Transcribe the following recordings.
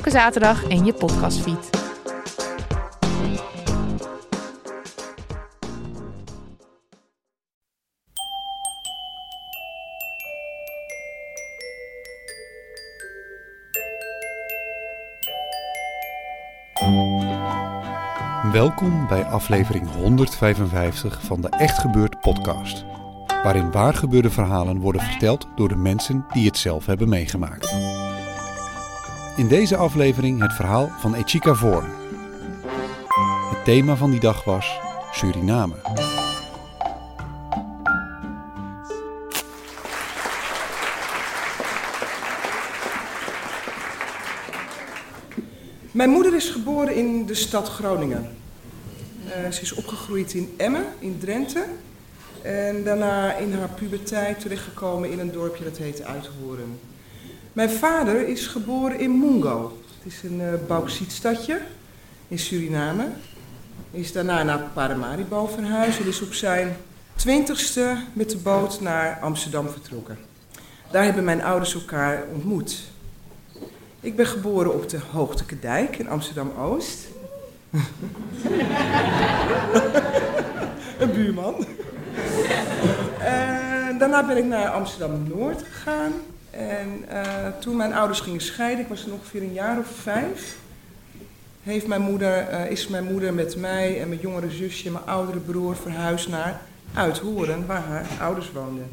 Elke zaterdag in je podcastfeed. Welkom bij aflevering 155 van de Echt Gebeurd podcast. Waarin waargebeurde verhalen worden verteld door de mensen die het zelf hebben meegemaakt. In deze aflevering het verhaal van Echika Voorn. Het thema van die dag was Suriname. Mijn moeder is geboren in de stad Groningen. Eh, ze is opgegroeid in Emmen, in Drenthe. En daarna in haar puberteit terechtgekomen in een dorpje dat heet Uithoren. Mijn vader is geboren in Mungo. Het is een uh, bauxietstadje in Suriname. Is daarna naar Paramaribo verhuisd en is op zijn twintigste met de boot naar Amsterdam vertrokken. Daar hebben mijn ouders elkaar ontmoet. Ik ben geboren op de Hoogteke Dijk in Amsterdam-Oost. een buurman. En daarna ben ik naar Amsterdam-Noord gegaan. En eh, toen mijn ouders gingen scheiden, ik was er ongeveer een jaar of vijf, heeft mijn moeder, eh, is mijn moeder met mij en mijn jongere zusje en mijn oudere broer verhuisd naar Uithoren, waar haar ouders woonden.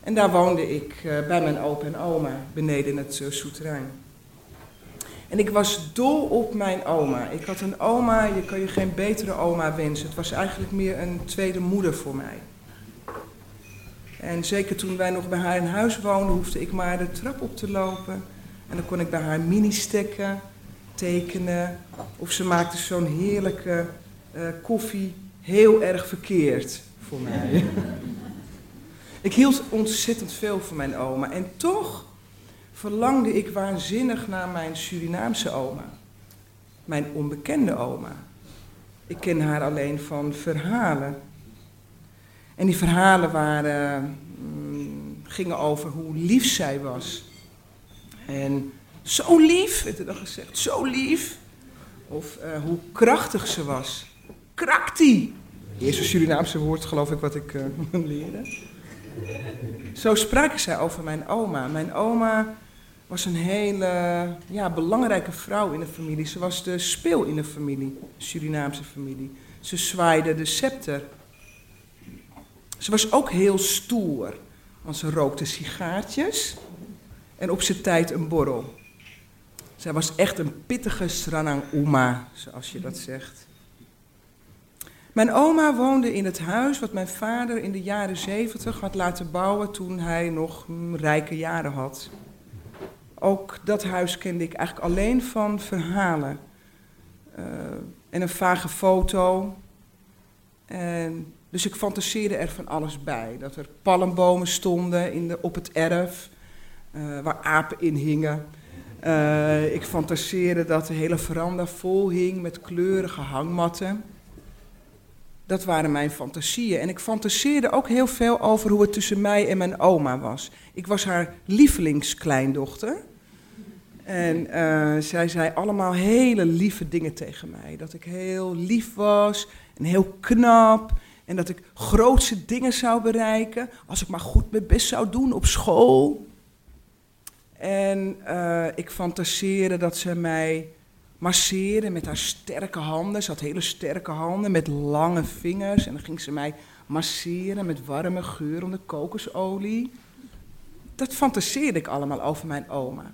En daar woonde ik eh, bij mijn opa en oma beneden in het souterrain. En ik was dol op mijn oma. Ik had een oma, je kan je geen betere oma wensen. Het was eigenlijk meer een tweede moeder voor mij. En zeker toen wij nog bij haar in huis woonden, hoefde ik maar de trap op te lopen. En dan kon ik bij haar mini stekken, tekenen. Of ze maakte zo'n heerlijke uh, koffie, heel erg verkeerd voor mij. Ik hield ontzettend veel van mijn oma en toch verlangde ik waanzinnig naar mijn Surinaamse oma. Mijn onbekende oma. Ik ken haar alleen van verhalen. En die verhalen waren, mm, gingen over hoe lief zij was. En zo lief, werd er dan gezegd, zo lief. Of uh, hoe krachtig ze was. Krakti! Eerste Surinaamse woord geloof ik wat ik uh, leerde. Zo spraken zij over mijn oma. Mijn oma was een hele ja, belangrijke vrouw in de familie. Ze was de speel in de familie, de Surinaamse familie. Ze zwaaide de scepter. Ze was ook heel stoer, want ze rookte sigaartjes en op zijn tijd een borrel. Zij was echt een pittige Sranang Uma, zoals je dat zegt. Mijn oma woonde in het huis wat mijn vader in de jaren zeventig had laten bouwen toen hij nog rijke jaren had. Ook dat huis kende ik eigenlijk alleen van verhalen. Uh, en een vage foto. En, dus ik fantaseerde er van alles bij. Dat er palmbomen stonden in de, op het erf, uh, waar apen in hingen. Uh, ik fantaseerde dat de hele veranda vol hing met kleurige hangmatten. Dat waren mijn fantasieën. En ik fantaseerde ook heel veel over hoe het tussen mij en mijn oma was. Ik was haar lievelingskleindochter. En uh, zij zei allemaal hele lieve dingen tegen mij. Dat ik heel lief was en heel knap. En dat ik grootse dingen zou bereiken als ik maar goed mijn best zou doen op school. En uh, ik fantaseerde dat ze mij masseerde met haar sterke handen. Ze had hele sterke handen met lange vingers. En dan ging ze mij masseren met warme geurende kokosolie. Dat fantaseerde ik allemaal over mijn oma.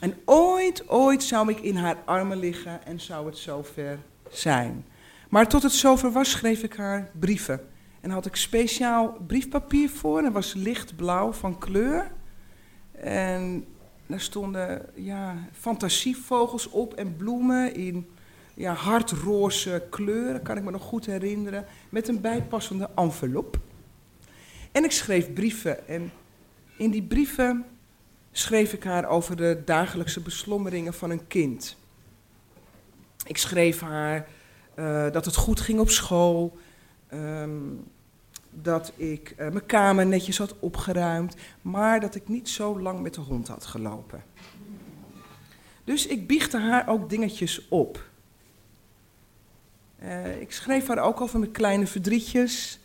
En ooit, ooit zou ik in haar armen liggen en zou het zover zijn. Maar tot het zover was, schreef ik haar brieven. En had ik speciaal briefpapier voor. En was lichtblauw van kleur. En daar stonden ja, fantasievogels op en bloemen in ja, hardroze kleuren, kan ik me nog goed herinneren, met een bijpassende envelop. En ik schreef brieven en in die brieven schreef ik haar over de dagelijkse beslommeringen van een kind. Ik schreef haar uh, dat het goed ging op school, um, dat ik uh, mijn kamer netjes had opgeruimd, maar dat ik niet zo lang met de hond had gelopen. Dus ik biechte haar ook dingetjes op. Uh, ik schreef haar ook over mijn kleine verdrietjes,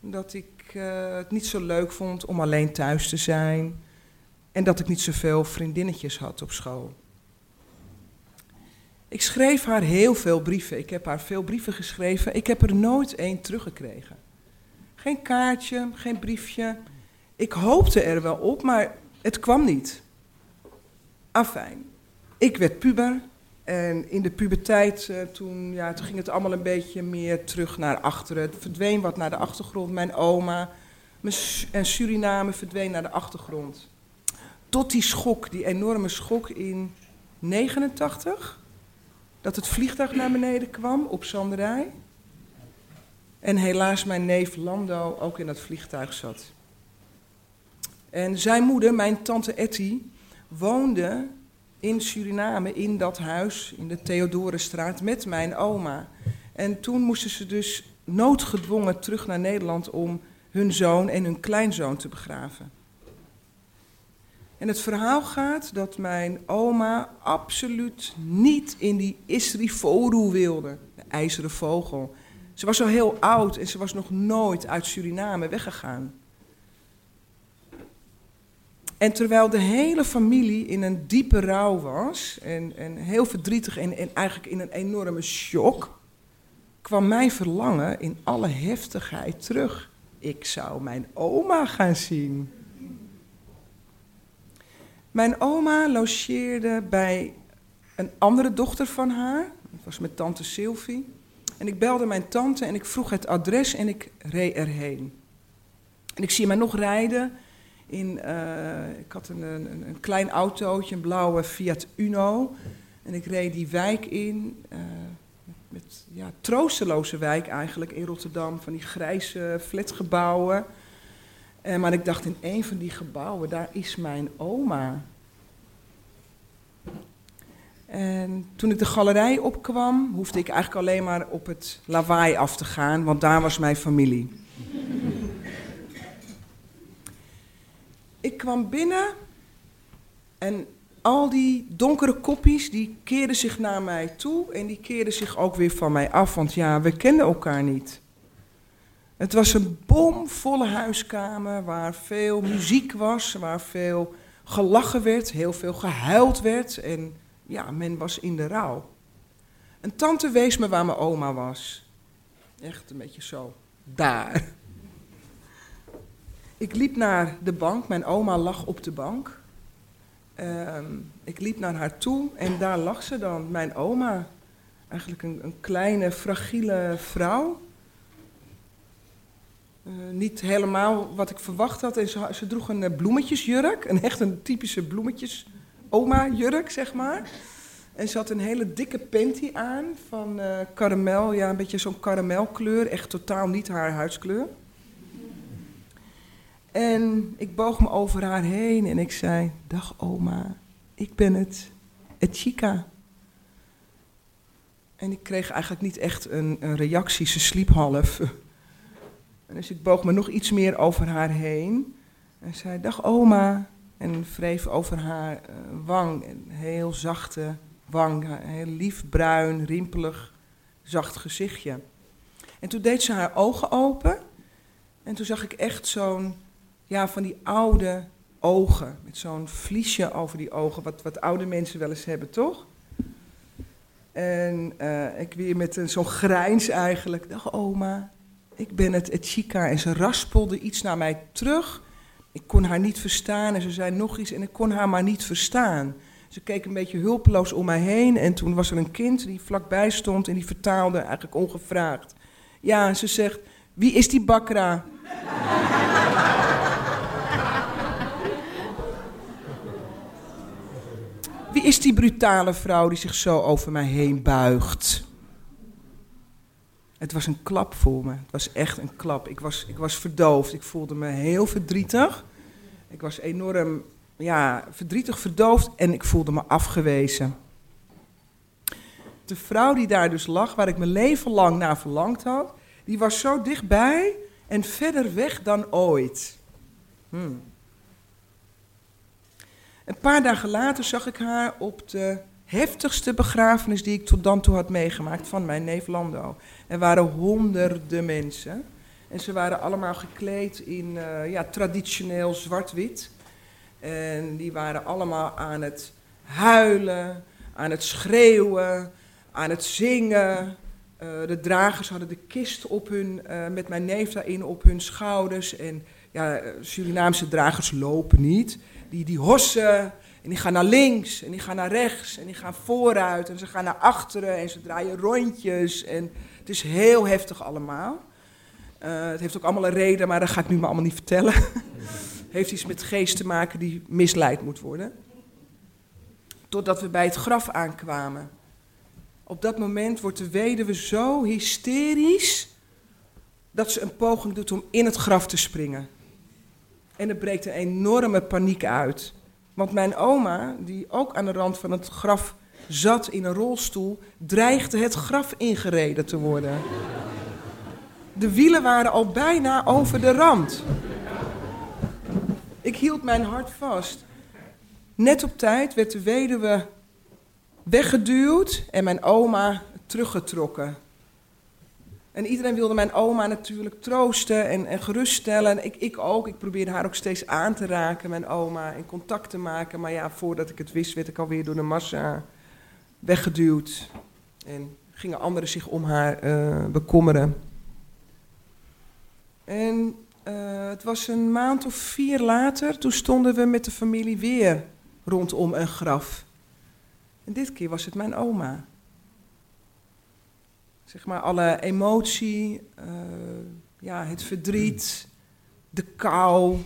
dat ik het niet zo leuk vond om alleen thuis te zijn en dat ik niet zoveel vriendinnetjes had op school. Ik schreef haar heel veel brieven. Ik heb haar veel brieven geschreven. Ik heb er nooit één teruggekregen. Geen kaartje, geen briefje. Ik hoopte er wel op, maar het kwam niet. Afijn. Ik werd puber. En in de puberteit, uh, toen, ja, toen ging het allemaal een beetje meer terug naar achteren. Het verdween wat naar de achtergrond. Mijn oma en Suriname verdween naar de achtergrond. Tot die schok, die enorme schok in 89 dat het vliegtuig naar beneden kwam op Zanderij. En helaas mijn neef Lando ook in dat vliegtuig zat. En zijn moeder, mijn tante Etty, woonde in Suriname in dat huis in de Theodorenstraat met mijn oma. En toen moesten ze dus noodgedwongen terug naar Nederland om hun zoon en hun kleinzoon te begraven. En het verhaal gaat dat mijn oma absoluut niet in die Isriforu wilde, de ijzeren vogel. Ze was al heel oud en ze was nog nooit uit Suriname weggegaan. En terwijl de hele familie in een diepe rouw was en, en heel verdrietig en, en eigenlijk in een enorme shock, kwam mijn verlangen in alle heftigheid terug. Ik zou mijn oma gaan zien. Mijn oma logeerde bij een andere dochter van haar. Dat was mijn tante Sylvie. En ik belde mijn tante en ik vroeg het adres en ik reed erheen. En ik zie mij nog rijden. In, uh, ik had een, een, een, klein autootje, een blauwe Fiat Uno. En ik reed die wijk in. Uh, met ja, troosteloze wijk eigenlijk in Rotterdam. Van die grijze flatgebouwen. Uh, maar ik dacht, in een van die gebouwen, daar is mijn oma. En toen ik de galerij opkwam, hoefde ik eigenlijk alleen maar op het lawaai af te gaan, want daar was mijn familie. ik kwam binnen en al die donkere koppies, die keerden zich naar mij toe en die keerden zich ook weer van mij af, want ja, we kenden elkaar niet. Het was een bomvolle huiskamer waar veel muziek was, waar veel gelachen werd, heel veel gehuild werd en ja, men was in de rouw. Een tante wees me waar mijn oma was. Echt een beetje zo, daar. Ik liep naar de bank, mijn oma lag op de bank. Ehm, ik liep naar haar toe en daar lag ze dan, mijn oma. Eigenlijk een, een kleine, fragiele vrouw niet helemaal wat ik verwacht had. En ze, droeg een uh, bloemetjesjurk, een echt een typische bloemetjes oma-jurk, zeg maar. En ze had een hele dikke panty aan van uh, karamel, ja, een beetje zo'n karamelkleur, echt totaal niet haar huidskleur. En ik boog me over haar heen en ik zei: Dag oma, ik ben het, het chica. En ik kreeg eigenlijk niet echt een, een reactie, ze sliep half. Dus ik boog me nog iets meer over haar heen. En zei, dag oma. En wreef over haar uh, wang. Een heel zachte wang. Een heel lief, bruin, rimpelig, zacht gezichtje. En toen deed ze haar ogen open. En toen zag ik echt zo'n, ja, van die oude ogen. Met zo'n vliesje over die ogen. Wat, wat oude mensen wel eens hebben, toch? En uh, ik weer met zo'n grijns eigenlijk. Dag oma ik ben het, het chica. En ze raspelde iets naar mij terug. Ik kon haar niet verstaan en ze zei nog iets en ik kon haar maar niet verstaan. Ze keek een beetje hulpeloos om mij heen en toen was er een kind die vlakbij stond en die vertaalde eigenlijk ongevraagd. Ja, ze zegt, wie is die bakra? Wie is die brutale vrouw die zich zo over mij heen buigt? Het was een klap voor me. Het was echt een klap. Ik was, ik was verdoofd. Ik voelde me heel verdrietig. Ik was enorm ja, verdrietig, verdoofd en ik voelde me afgewezen. De vrouw die daar dus lag, waar ik mijn leven lang naar verlangd had, die was zo dichtbij en verder weg dan ooit. Hmm. Een paar dagen later zag ik haar op de heftigste begrafenis die ik tot dan toe had meegemaakt van mijn neef Lando. Er waren honderden mensen. En ze waren allemaal gekleed in uh, ja, traditioneel zwart-wit. En die waren allemaal aan het huilen, aan het schreeuwen, aan het zingen. Uh, de dragers hadden de kist op hun, uh, met mijn neef daarin op hun schouders. En ja, Surinaamse dragers lopen niet. Die, die hossen en die gaan naar links en die gaan naar rechts en die gaan vooruit en ze gaan naar achteren en ze draaien rondjes. En het is heel heftig allemaal. Uh, het heeft ook allemaal een reden, maar dat ga ik nu maar allemaal niet vertellen. heeft iets met geest te maken die misleid moet worden. Totdat we bij het graf aankwamen. Op dat moment wordt de weduwe zo hysterisch dat ze een poging doet om in het graf te springen. En er breekt een enorme paniek uit. Want mijn oma, die ook aan de rand van het graf zat in een rolstoel, dreigde het graf ingereden te worden. De wielen waren al bijna over de rand. Ik hield mijn hart vast. Net op tijd werd de weduwe weggeduwd en mijn oma teruggetrokken. En iedereen wilde mijn oma natuurlijk troosten en, en geruststellen. Ik, ik ook. Ik probeerde haar ook steeds aan te raken, mijn oma, en contact te maken. Maar ja, voordat ik het wist, werd ik alweer door de massa weggeduwd. En gingen anderen zich om haar uh, bekommeren. En uh, het was een maand of vier later, toen stonden we met de familie weer rondom een graf. En dit keer was het mijn oma. Zeg maar alle emotie, uh, ja, het verdriet, de kou,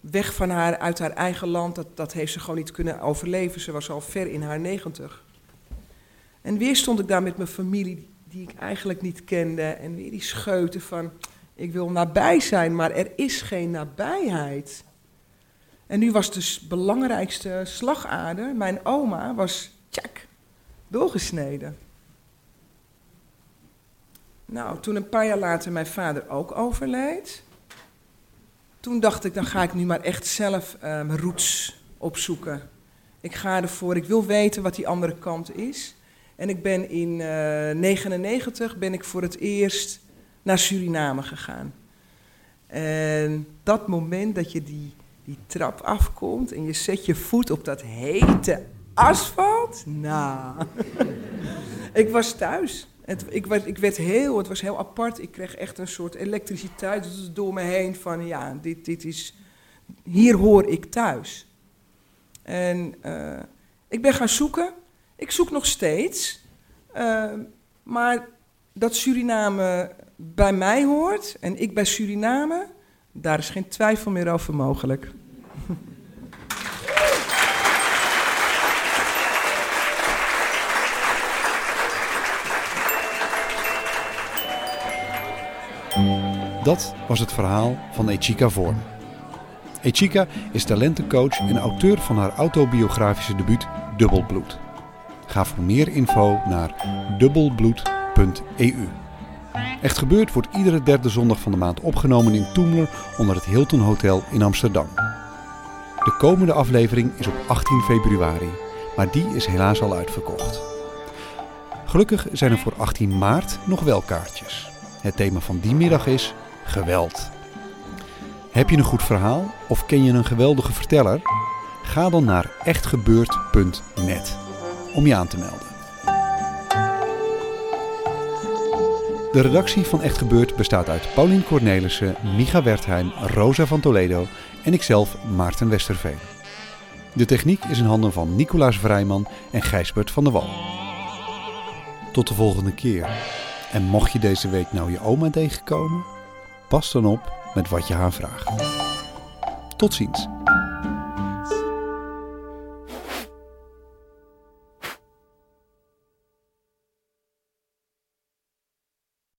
weg van haar uit haar eigen land, dat, dat heeft ze gewoon niet kunnen overleven. Ze was al ver in haar negentig. En weer stond ik daar met mijn familie, die ik eigenlijk niet kende, en weer die scheuten van, ik wil nabij zijn, maar er is geen nabijheid. En nu was de belangrijkste slagader, mijn oma, was tjak, doorgesneden. Nou, toen een paar jaar later mijn vader ook overleed, toen dacht ik, dan ga ik nu maar echt zelf mijn roots opzoeken. Ik ga ervoor, ik wil weten wat die andere kant is. En ik ben in 1999 uh, ben ik voor het eerst naar Suriname gegaan. En dat moment dat je die, die trap afkomt en je zet je voet op dat hete asfalt, nou, ik was thuis. Het, ik, werd, ik werd heel, het was heel apart. Ik kreeg echt een soort elektriciteit door me heen van ja, dit, dit is, hier hoor ik thuis. En uh, ik ben gaan zoeken. Ik zoek nog steeds. Uh, maar dat Suriname bij mij hoort en ik bij Suriname, daar is geen twijfel meer over mogelijk. Dat was het verhaal van Echika Vorm. Echika is talentencoach en auteur van haar autobiografische debuut Dubbelbloed. Ga voor meer info naar dubbelbloed.eu. Echt gebeurd wordt iedere derde zondag van de maand opgenomen in Toemler onder het Hilton Hotel in Amsterdam. De komende aflevering is op 18 februari, maar die is helaas al uitverkocht. Gelukkig zijn er voor 18 maart nog wel kaartjes. Het thema van die middag is geweld. Heb je een goed verhaal of ken je een geweldige verteller? Ga dan naar echtgebeurd.net om je aan te melden. De redactie van Echt Gebeurd bestaat uit Paulien Cornelissen, Micha Wertheim, Rosa van Toledo en ikzelf Maarten Westerveen. De techniek is in handen van Nicolaas Vrijman en Gijsbert van der Wal. Tot de volgende keer. En mocht je deze week nou je oma tegenkomen, pas dan op met wat je haar vraagt. Tot ziens.